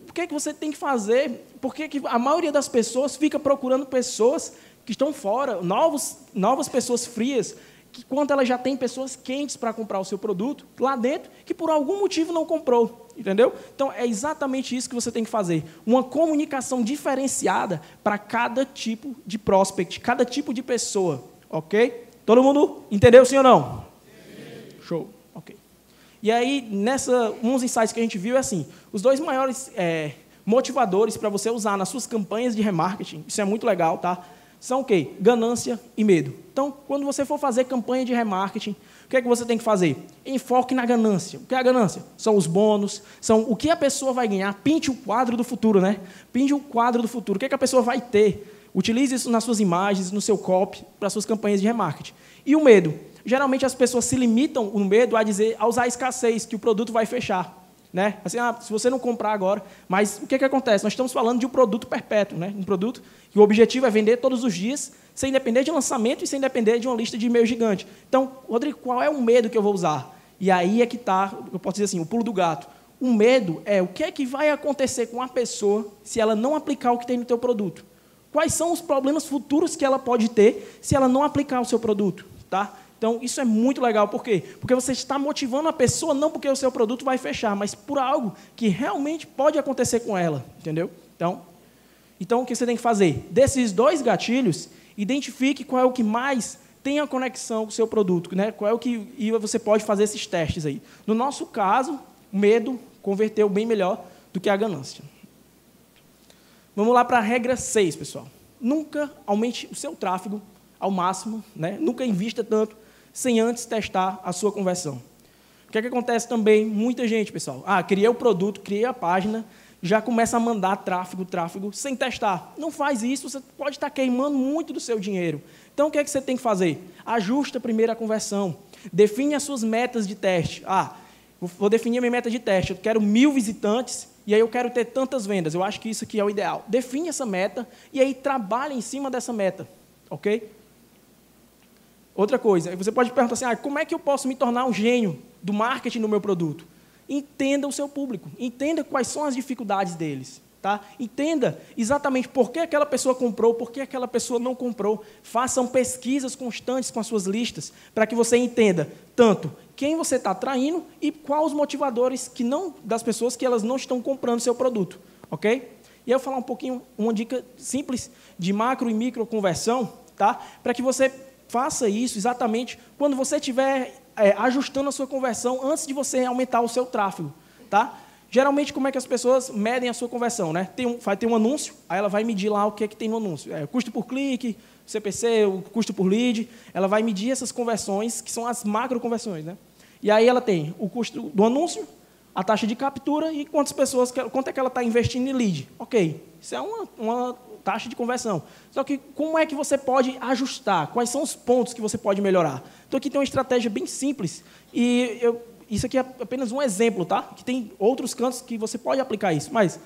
O que é que você tem que fazer? Porque que a maioria das pessoas fica procurando pessoas que estão fora, novos, novas pessoas frias, que quando ela já tem pessoas quentes para comprar o seu produto lá dentro, que por algum motivo não comprou, entendeu? Então é exatamente isso que você tem que fazer, uma comunicação diferenciada para cada tipo de prospect, cada tipo de pessoa, ok? Todo mundo entendeu sim ou não? Sim. Show, ok. E aí nessa, uns insights que a gente viu é assim, os dois maiores é, motivadores para você usar nas suas campanhas de remarketing, isso é muito legal, tá? São o quê? Ganância e medo. Então, quando você for fazer campanha de remarketing, o que é que você tem que fazer? Enfoque na ganância. O que é a ganância? São os bônus, são o que a pessoa vai ganhar. Pinte o quadro do futuro, né? Pinte o quadro do futuro. O que, é que a pessoa vai ter? Utilize isso nas suas imagens, no seu copy, para suas campanhas de remarketing. E o medo? Geralmente as pessoas se limitam o medo a dizer, a usar a escassez, que o produto vai fechar. Né? Assim, ah, se você não comprar agora. Mas o que, que acontece? Nós estamos falando de um produto perpétuo, né? um produto que o objetivo é vender todos os dias, sem depender de lançamento e sem depender de uma lista de e-mail gigante. Então, Rodrigo, qual é o medo que eu vou usar? E aí é que está, eu posso dizer assim, o pulo do gato. O medo é o que é que vai acontecer com a pessoa se ela não aplicar o que tem no teu produto. Quais são os problemas futuros que ela pode ter se ela não aplicar o seu produto, tá? Então, isso é muito legal. Por quê? Porque você está motivando a pessoa não porque o seu produto vai fechar, mas por algo que realmente pode acontecer com ela. Entendeu? Então, então o que você tem que fazer? Desses dois gatilhos, identifique qual é o que mais tem a conexão com o seu produto. Né? Qual é o que e você pode fazer esses testes aí. No nosso caso, o medo converteu bem melhor do que a ganância. Vamos lá para a regra 6, pessoal. Nunca aumente o seu tráfego ao máximo, né? nunca invista tanto sem antes testar a sua conversão. O que, é que acontece também? Muita gente, pessoal, ah, criei o produto, criei a página, já começa a mandar tráfego, tráfego, sem testar. Não faz isso, você pode estar queimando muito do seu dinheiro. Então, o que é que você tem que fazer? Ajusta primeiro a conversão. Define as suas metas de teste. Ah, vou definir a minha meta de teste. Eu quero mil visitantes e aí eu quero ter tantas vendas. Eu acho que isso aqui é o ideal. Define essa meta e aí trabalhe em cima dessa meta. Ok? Outra coisa, você pode perguntar assim: ah, como é que eu posso me tornar um gênio do marketing no meu produto? Entenda o seu público, entenda quais são as dificuldades deles. Tá? Entenda exatamente por que aquela pessoa comprou, por que aquela pessoa não comprou. Façam pesquisas constantes com as suas listas, para que você entenda tanto quem você está atraindo e quais os motivadores que não das pessoas que elas não estão comprando seu produto. Ok? E eu vou falar um pouquinho, uma dica simples de macro e micro conversão, tá? para que você Faça isso exatamente quando você estiver é, ajustando a sua conversão antes de você aumentar o seu tráfego. Tá? Geralmente, como é que as pessoas medem a sua conversão? Né? Tem um, vai ter um anúncio, aí ela vai medir lá o que é que tem no anúncio. É, custo por clique, CPC, o custo por lead. Ela vai medir essas conversões, que são as macro conversões. Né? E aí ela tem o custo do anúncio, a taxa de captura e quantas pessoas, quanto é que ela está investindo em lead. Ok, isso é uma, uma taxa de conversão. Só que como é que você pode ajustar? Quais são os pontos que você pode melhorar? Então aqui tem uma estratégia bem simples e eu, isso aqui é apenas um exemplo, tá? Que tem outros cantos que você pode aplicar isso, mas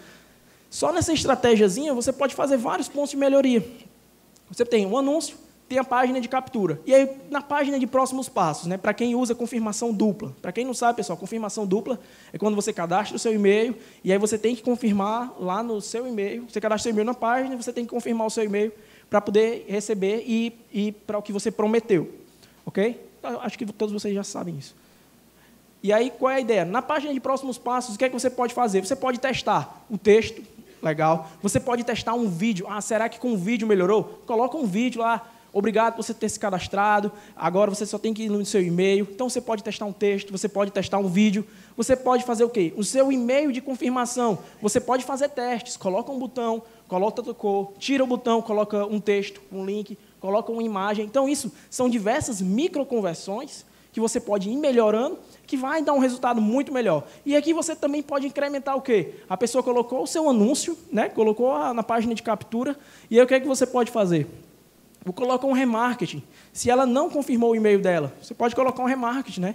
só nessa estratégiazinha você pode fazer vários pontos de melhoria. Você tem um anúncio, tem a página de captura. E aí, na página de próximos passos, né, para quem usa confirmação dupla. Para quem não sabe, pessoal, confirmação dupla é quando você cadastra o seu e-mail e aí você tem que confirmar lá no seu e-mail. Você cadastra o seu e-mail na página, você tem que confirmar o seu e-mail para poder receber e, e para o que você prometeu. Ok? Então, acho que todos vocês já sabem isso. E aí, qual é a ideia? Na página de próximos passos, o que é que você pode fazer? Você pode testar o texto, legal. Você pode testar um vídeo. Ah, será que com o vídeo melhorou? Coloca um vídeo lá Obrigado por você ter se cadastrado. Agora você só tem que ir no seu e-mail. Então você pode testar um texto, você pode testar um vídeo. Você pode fazer o quê? O seu e-mail de confirmação. Você pode fazer testes. Coloca um botão, coloca outra cor, tira o botão, coloca um texto, um link, coloca uma imagem. Então isso são diversas microconversões que você pode ir melhorando, que vai dar um resultado muito melhor. E aqui você também pode incrementar o quê? A pessoa colocou o seu anúncio, né? colocou na página de captura, e aí o que é que você pode fazer? Vou colocar um remarketing. Se ela não confirmou o e-mail dela, você pode colocar um remarketing, né?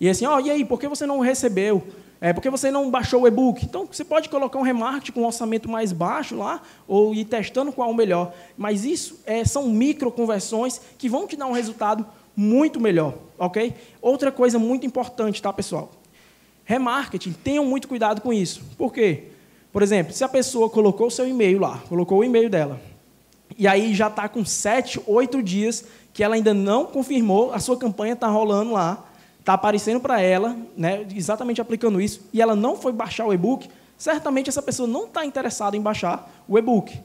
E assim, ó, oh, e aí, por que você não recebeu? É, por que você não baixou o e-book? Então, você pode colocar um remarketing com um orçamento mais baixo lá, ou ir testando qual é o melhor. Mas isso é, são micro conversões que vão te dar um resultado muito melhor, ok? Outra coisa muito importante, tá, pessoal? Remarketing, tenham muito cuidado com isso. Por quê? Por exemplo, se a pessoa colocou o seu e-mail lá, colocou o e-mail dela, e aí já está com sete, oito dias que ela ainda não confirmou, a sua campanha está rolando lá, está aparecendo para ela, né, exatamente aplicando isso, e ela não foi baixar o e-book, certamente essa pessoa não está interessada em baixar o e-book.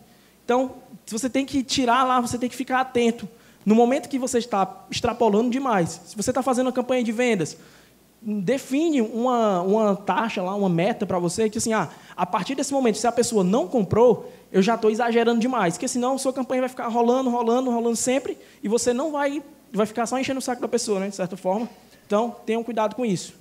Então, você tem que tirar lá, você tem que ficar atento. No momento que você está extrapolando demais, se você está fazendo uma campanha de vendas, define uma, uma taxa lá, uma meta para você, que assim, ah, a partir desse momento, se a pessoa não comprou, eu já estou exagerando demais, porque senão sua campanha vai ficar rolando, rolando, rolando sempre, e você não vai, vai ficar só enchendo o saco da pessoa, né, de certa forma. Então, tenham cuidado com isso.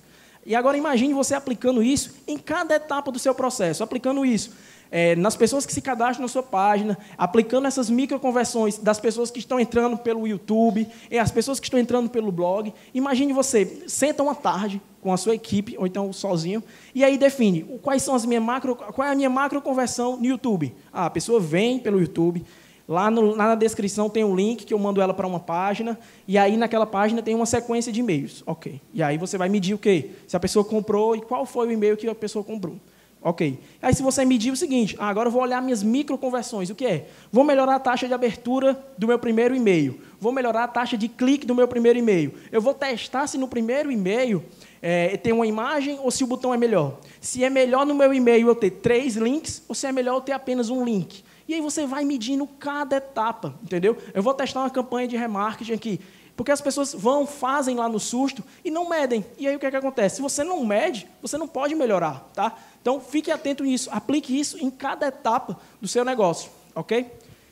E agora imagine você aplicando isso em cada etapa do seu processo, aplicando isso é, nas pessoas que se cadastram na sua página, aplicando essas microconversões das pessoas que estão entrando pelo YouTube, e as pessoas que estão entrando pelo blog. Imagine você senta uma tarde com a sua equipe, ou então sozinho, e aí define quais são as minhas macro, qual é a minha macro conversão no YouTube. Ah, a pessoa vem pelo YouTube, Lá, no, lá, na descrição tem um link que eu mando ela para uma página, e aí naquela página tem uma sequência de e-mails. Ok. E aí você vai medir o quê? Se a pessoa comprou e qual foi o e-mail que a pessoa comprou. Ok. Aí se você medir o seguinte, ah, agora eu vou olhar minhas microconversões, o que é? Vou melhorar a taxa de abertura do meu primeiro e-mail. Vou melhorar a taxa de clique do meu primeiro e-mail. Eu vou testar se no primeiro e-mail é, tem uma imagem ou se o botão é melhor. Se é melhor no meu e-mail eu ter três links ou se é melhor eu ter apenas um link. E aí você vai medindo cada etapa, entendeu? Eu vou testar uma campanha de remarketing aqui. Porque as pessoas vão, fazem lá no susto e não medem. E aí o que, é que acontece? Se você não mede, você não pode melhorar. Tá? Então fique atento nisso, aplique isso em cada etapa do seu negócio. ok?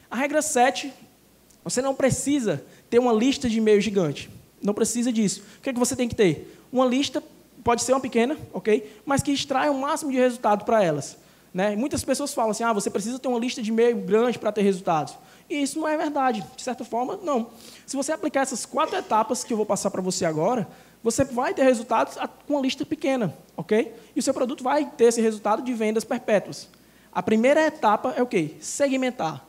A regra 7, você não precisa ter uma lista de e-mails gigante. Não precisa disso. O que, é que você tem que ter? Uma lista, pode ser uma pequena, ok? Mas que extraia o máximo de resultado para elas. Né? Muitas pessoas falam assim, ah, você precisa ter uma lista de e-mail grande para ter resultados. E isso não é verdade. De certa forma, não. Se você aplicar essas quatro etapas que eu vou passar para você agora, você vai ter resultados com uma lista pequena, ok? E o seu produto vai ter esse resultado de vendas perpétuas. A primeira etapa é o quê? Segmentar.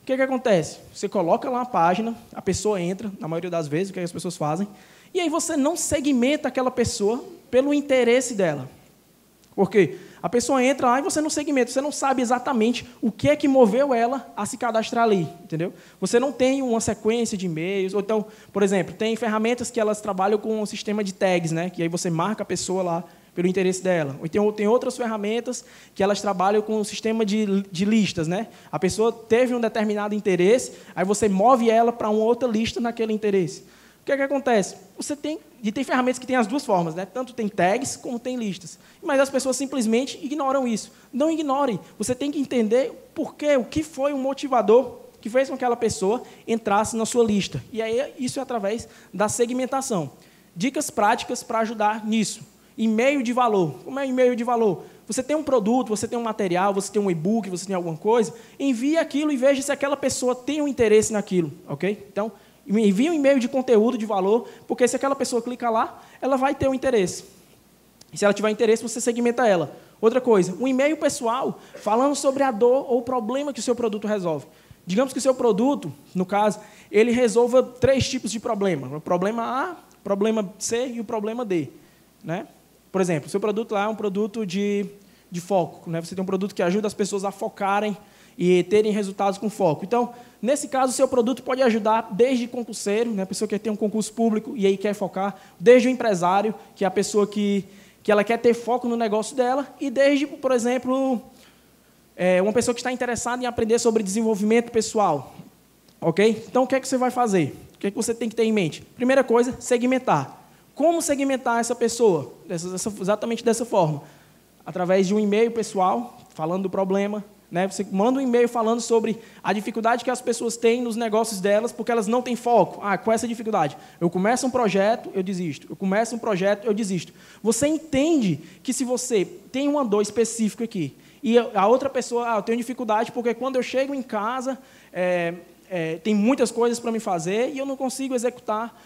O que, que acontece? Você coloca lá uma página, a pessoa entra, na maioria das vezes, o que, é que as pessoas fazem, e aí você não segmenta aquela pessoa pelo interesse dela. Por quê? A pessoa entra lá e você não segmenta, você não sabe exatamente o que é que moveu ela a se cadastrar ali, entendeu? Você não tem uma sequência de e-mails, ou então, por exemplo, tem ferramentas que elas trabalham com um sistema de tags, né? Que aí você marca a pessoa lá pelo interesse dela. Ou então tem outras ferramentas que elas trabalham com um sistema de, de listas, né? A pessoa teve um determinado interesse, aí você move ela para uma outra lista naquele interesse. O que, é que acontece? Você tem, e tem ferramentas que têm as duas formas, né? tanto tem tags como tem listas. Mas as pessoas simplesmente ignoram isso. Não ignorem. Você tem que entender por quê, o que foi o motivador que fez com que aquela pessoa entrasse na sua lista. E aí isso é através da segmentação. Dicas práticas para ajudar nisso. E-mail de valor. Como é e-mail de valor? Você tem um produto, você tem um material, você tem um e-book, você tem alguma coisa, envie aquilo e veja se aquela pessoa tem um interesse naquilo, ok? Então, envia um e-mail de conteúdo de valor, porque se aquela pessoa clicar lá, ela vai ter um interesse. E se ela tiver interesse, você segmenta ela. Outra coisa, um e-mail pessoal falando sobre a dor ou o problema que o seu produto resolve. Digamos que o seu produto, no caso, ele resolva três tipos de problema: o problema A, o problema C e o problema D. Né? Por exemplo, o seu produto lá é um produto de, de foco. Né? Você tem um produto que ajuda as pessoas a focarem e terem resultados com foco. Então, nesse caso, o seu produto pode ajudar desde concurseiro, né, a pessoa que ter um concurso público e aí quer focar, desde o empresário, que é a pessoa que, que ela quer ter foco no negócio dela, e desde, por exemplo, é, uma pessoa que está interessada em aprender sobre desenvolvimento pessoal. Ok? Então, o que é que você vai fazer? O que é que você tem que ter em mente? Primeira coisa, segmentar. Como segmentar essa pessoa? Dessa, exatamente dessa forma. Através de um e-mail pessoal, falando do problema, né? Você manda um e-mail falando sobre a dificuldade que as pessoas têm nos negócios delas porque elas não têm foco. Ah, qual é essa dificuldade? Eu começo um projeto, eu desisto. Eu começo um projeto, eu desisto. Você entende que se você tem uma dor específica aqui e a outra pessoa, ah, eu tenho dificuldade porque quando eu chego em casa, é, é, tem muitas coisas para me fazer e eu não consigo executar.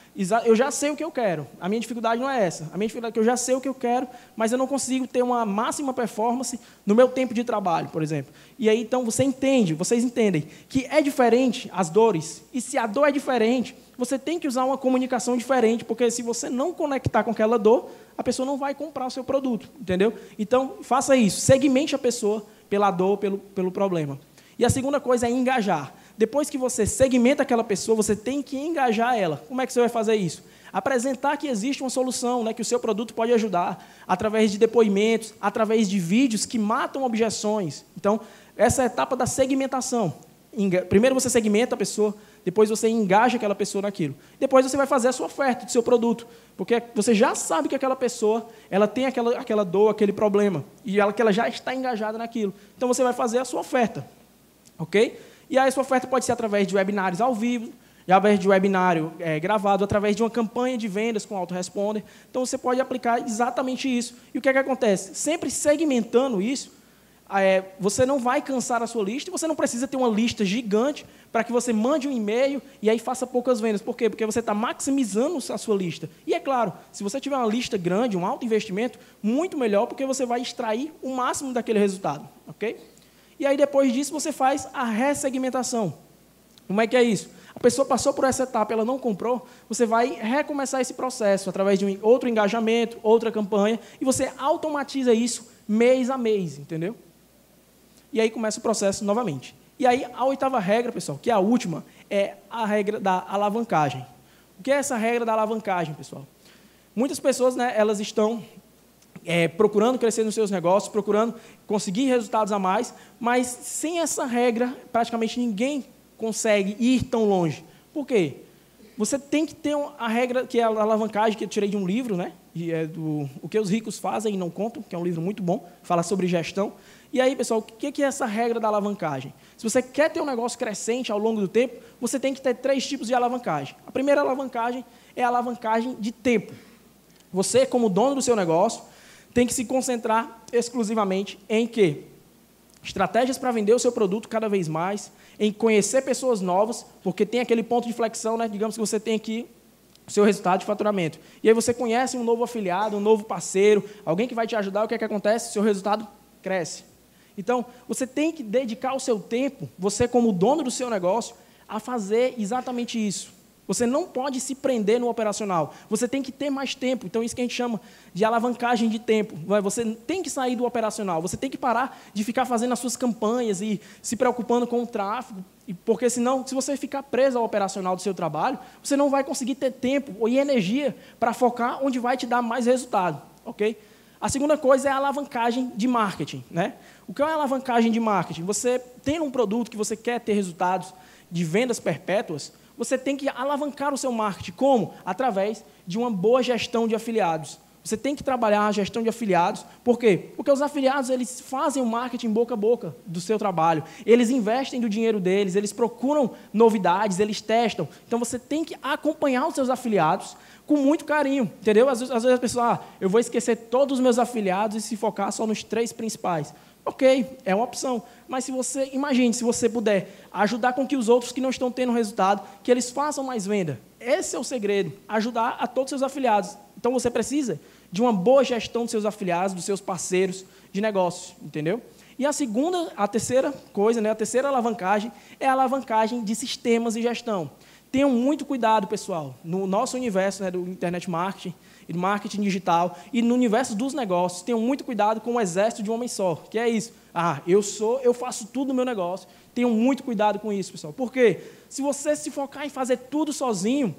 Eu já sei o que eu quero. A minha dificuldade não é essa. A minha dificuldade é que eu já sei o que eu quero, mas eu não consigo ter uma máxima performance no meu tempo de trabalho, por exemplo. E aí, então, você entende, vocês entendem que é diferente as dores. E se a dor é diferente, você tem que usar uma comunicação diferente, porque se você não conectar com aquela dor, a pessoa não vai comprar o seu produto, entendeu? Então, faça isso. Segmente a pessoa pela dor, pelo, pelo problema. E a segunda coisa é engajar. Depois que você segmenta aquela pessoa, você tem que engajar ela. Como é que você vai fazer isso? Apresentar que existe uma solução, né, que o seu produto pode ajudar, através de depoimentos, através de vídeos que matam objeções. Então, essa é a etapa da segmentação. Primeiro você segmenta a pessoa, depois você engaja aquela pessoa naquilo. Depois você vai fazer a sua oferta do seu produto, porque você já sabe que aquela pessoa ela tem aquela, aquela dor, aquele problema, e ela, que ela já está engajada naquilo. Então você vai fazer a sua oferta. Ok? E aí, essa oferta pode ser através de webinários ao vivo, através de webinário é, gravado, através de uma campanha de vendas com autoresponder. Então, você pode aplicar exatamente isso. E o que, é que acontece? Sempre segmentando isso, é, você não vai cansar a sua lista, você não precisa ter uma lista gigante para que você mande um e-mail e aí faça poucas vendas. Por quê? Porque você está maximizando a sua lista. E é claro, se você tiver uma lista grande, um alto investimento, muito melhor, porque você vai extrair o máximo daquele resultado. Ok? E aí, depois disso, você faz a ressegmentação. Como é que é isso? A pessoa passou por essa etapa, ela não comprou, você vai recomeçar esse processo através de um outro engajamento, outra campanha, e você automatiza isso mês a mês, entendeu? E aí começa o processo novamente. E aí, a oitava regra, pessoal, que é a última, é a regra da alavancagem. O que é essa regra da alavancagem, pessoal? Muitas pessoas, né, elas estão é, procurando crescer nos seus negócios, procurando conseguir resultados a mais, mas sem essa regra, praticamente ninguém consegue ir tão longe. Por quê? Você tem que ter a regra, que é a alavancagem, que eu tirei de um livro, né? E é do O que os ricos fazem e não contam, que é um livro muito bom, fala sobre gestão. E aí, pessoal, o que é essa regra da alavancagem? Se você quer ter um negócio crescente ao longo do tempo, você tem que ter três tipos de alavancagem. A primeira alavancagem é a alavancagem de tempo. Você, como dono do seu negócio, tem que se concentrar exclusivamente em quê? Estratégias para vender o seu produto cada vez mais, em conhecer pessoas novas, porque tem aquele ponto de flexão, né? digamos que você tem aqui o seu resultado de faturamento. E aí você conhece um novo afiliado, um novo parceiro, alguém que vai te ajudar, o que é que acontece? Seu resultado cresce. Então, você tem que dedicar o seu tempo, você como dono do seu negócio, a fazer exatamente isso. Você não pode se prender no operacional. Você tem que ter mais tempo. Então, isso que a gente chama de alavancagem de tempo. Você tem que sair do operacional. Você tem que parar de ficar fazendo as suas campanhas e se preocupando com o tráfego. Porque, senão, se você ficar preso ao operacional do seu trabalho, você não vai conseguir ter tempo e energia para focar onde vai te dar mais resultado. Ok? A segunda coisa é a alavancagem de marketing. Né? O que é a alavancagem de marketing? Você tem um produto que você quer ter resultados de vendas perpétuas, você tem que alavancar o seu marketing. Como? Através de uma boa gestão de afiliados. Você tem que trabalhar a gestão de afiliados. Por quê? Porque os afiliados eles fazem o marketing boca a boca do seu trabalho. Eles investem do dinheiro deles, eles procuram novidades, eles testam. Então você tem que acompanhar os seus afiliados com muito carinho, entendeu? Às vezes, às vezes a pessoa, ah, eu vou esquecer todos os meus afiliados e se focar só nos três principais. Ok, é uma opção. Mas se você, imagine, se você puder ajudar com que os outros que não estão tendo resultado, que eles façam mais venda. Esse é o segredo, ajudar a todos os seus afiliados. Então você precisa de uma boa gestão dos seus afiliados, dos seus parceiros de negócio, entendeu? E a segunda, a terceira coisa, né, a terceira alavancagem é a alavancagem de sistemas e gestão. Tenham muito cuidado, pessoal, no nosso universo né, do internet marketing, e marketing digital e no universo dos negócios, tenham muito cuidado com o exército de um homem só, que é isso. Ah, eu sou, eu faço tudo no meu negócio. Tenham muito cuidado com isso, pessoal. Porque se você se focar em fazer tudo sozinho,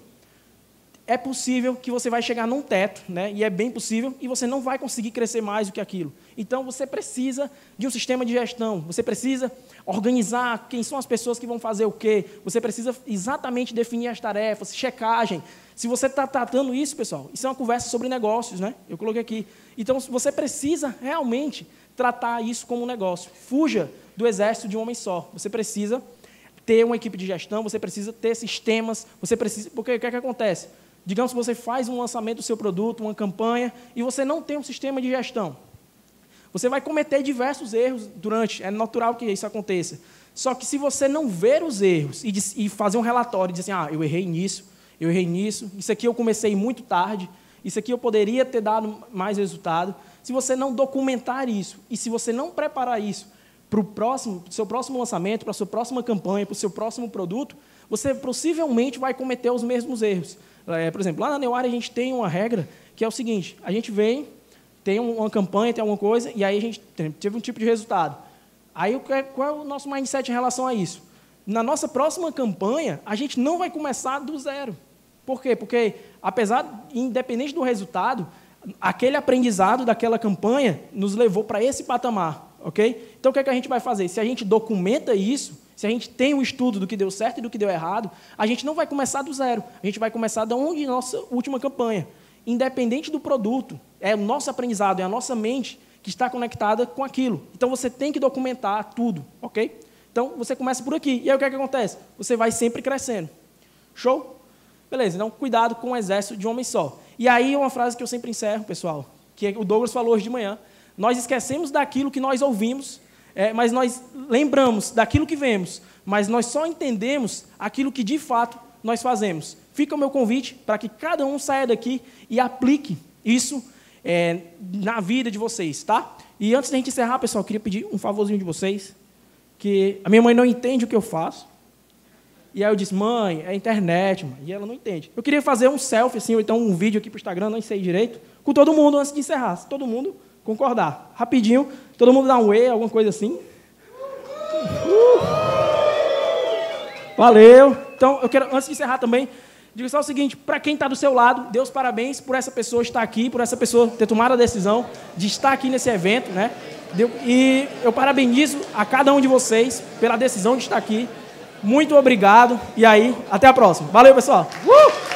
é possível que você vai chegar num teto, né? E é bem possível, e você não vai conseguir crescer mais do que aquilo. Então você precisa de um sistema de gestão, você precisa organizar quem são as pessoas que vão fazer o quê, você precisa exatamente definir as tarefas, checagem. Se você está tratando isso, pessoal, isso é uma conversa sobre negócios, né? Eu coloquei aqui. Então você precisa realmente tratar isso como um negócio. Fuja do exército de um homem só. Você precisa ter uma equipe de gestão, você precisa ter sistemas, você precisa. Porque o que, é que acontece? Digamos que você faz um lançamento do seu produto, uma campanha, e você não tem um sistema de gestão. Você vai cometer diversos erros durante, é natural que isso aconteça. Só que se você não ver os erros e, e fazer um relatório e dizer assim, ah, eu errei nisso, eu errei nisso, isso aqui eu comecei muito tarde, isso aqui eu poderia ter dado mais resultado. Se você não documentar isso e se você não preparar isso para o próximo, seu próximo lançamento, para a sua próxima campanha, para o seu próximo produto, você possivelmente vai cometer os mesmos erros. É, por exemplo, lá na Neuar a gente tem uma regra que é o seguinte: a gente vem, tem uma campanha, tem alguma coisa, e aí a gente teve um tipo de resultado. Aí qual é o nosso mindset em relação a isso? Na nossa próxima campanha, a gente não vai começar do zero. Por quê? Porque, apesar, independente do resultado, aquele aprendizado daquela campanha nos levou para esse patamar, ok? Então, o que, é que a gente vai fazer? Se a gente documenta isso, se a gente tem um estudo do que deu certo e do que deu errado, a gente não vai começar do zero. A gente vai começar da onde nossa última campanha. Independente do produto, é o nosso aprendizado, é a nossa mente que está conectada com aquilo. Então você tem que documentar tudo, ok? Então você começa por aqui. E aí o que, é que acontece? Você vai sempre crescendo. Show? Beleza, então cuidado com o exército de um homem só. E aí uma frase que eu sempre encerro, pessoal, que o Douglas falou hoje de manhã. Nós esquecemos daquilo que nós ouvimos é, mas nós lembramos daquilo que vemos, mas nós só entendemos aquilo que de fato nós fazemos. Fica o meu convite para que cada um saia daqui e aplique isso é, na vida de vocês, tá? E antes da gente encerrar, pessoal, eu queria pedir um favorzinho de vocês, que a minha mãe não entende o que eu faço. E aí eu disse, mãe, é internet, mãe. E ela não entende. Eu queria fazer um selfie, assim, ou então um vídeo aqui para o Instagram, não sei direito, com todo mundo antes de encerrar. Se todo mundo concordar. Rapidinho, todo mundo dá um E, alguma coisa assim. Uh. Valeu. Então, eu quero, antes de encerrar também, digo só o seguinte: para quem está do seu lado, Deus parabéns por essa pessoa estar aqui, por essa pessoa ter tomado a decisão de estar aqui nesse evento, né? E eu parabenizo a cada um de vocês pela decisão de estar aqui. Muito obrigado. E aí, até a próxima. Valeu, pessoal. Uh!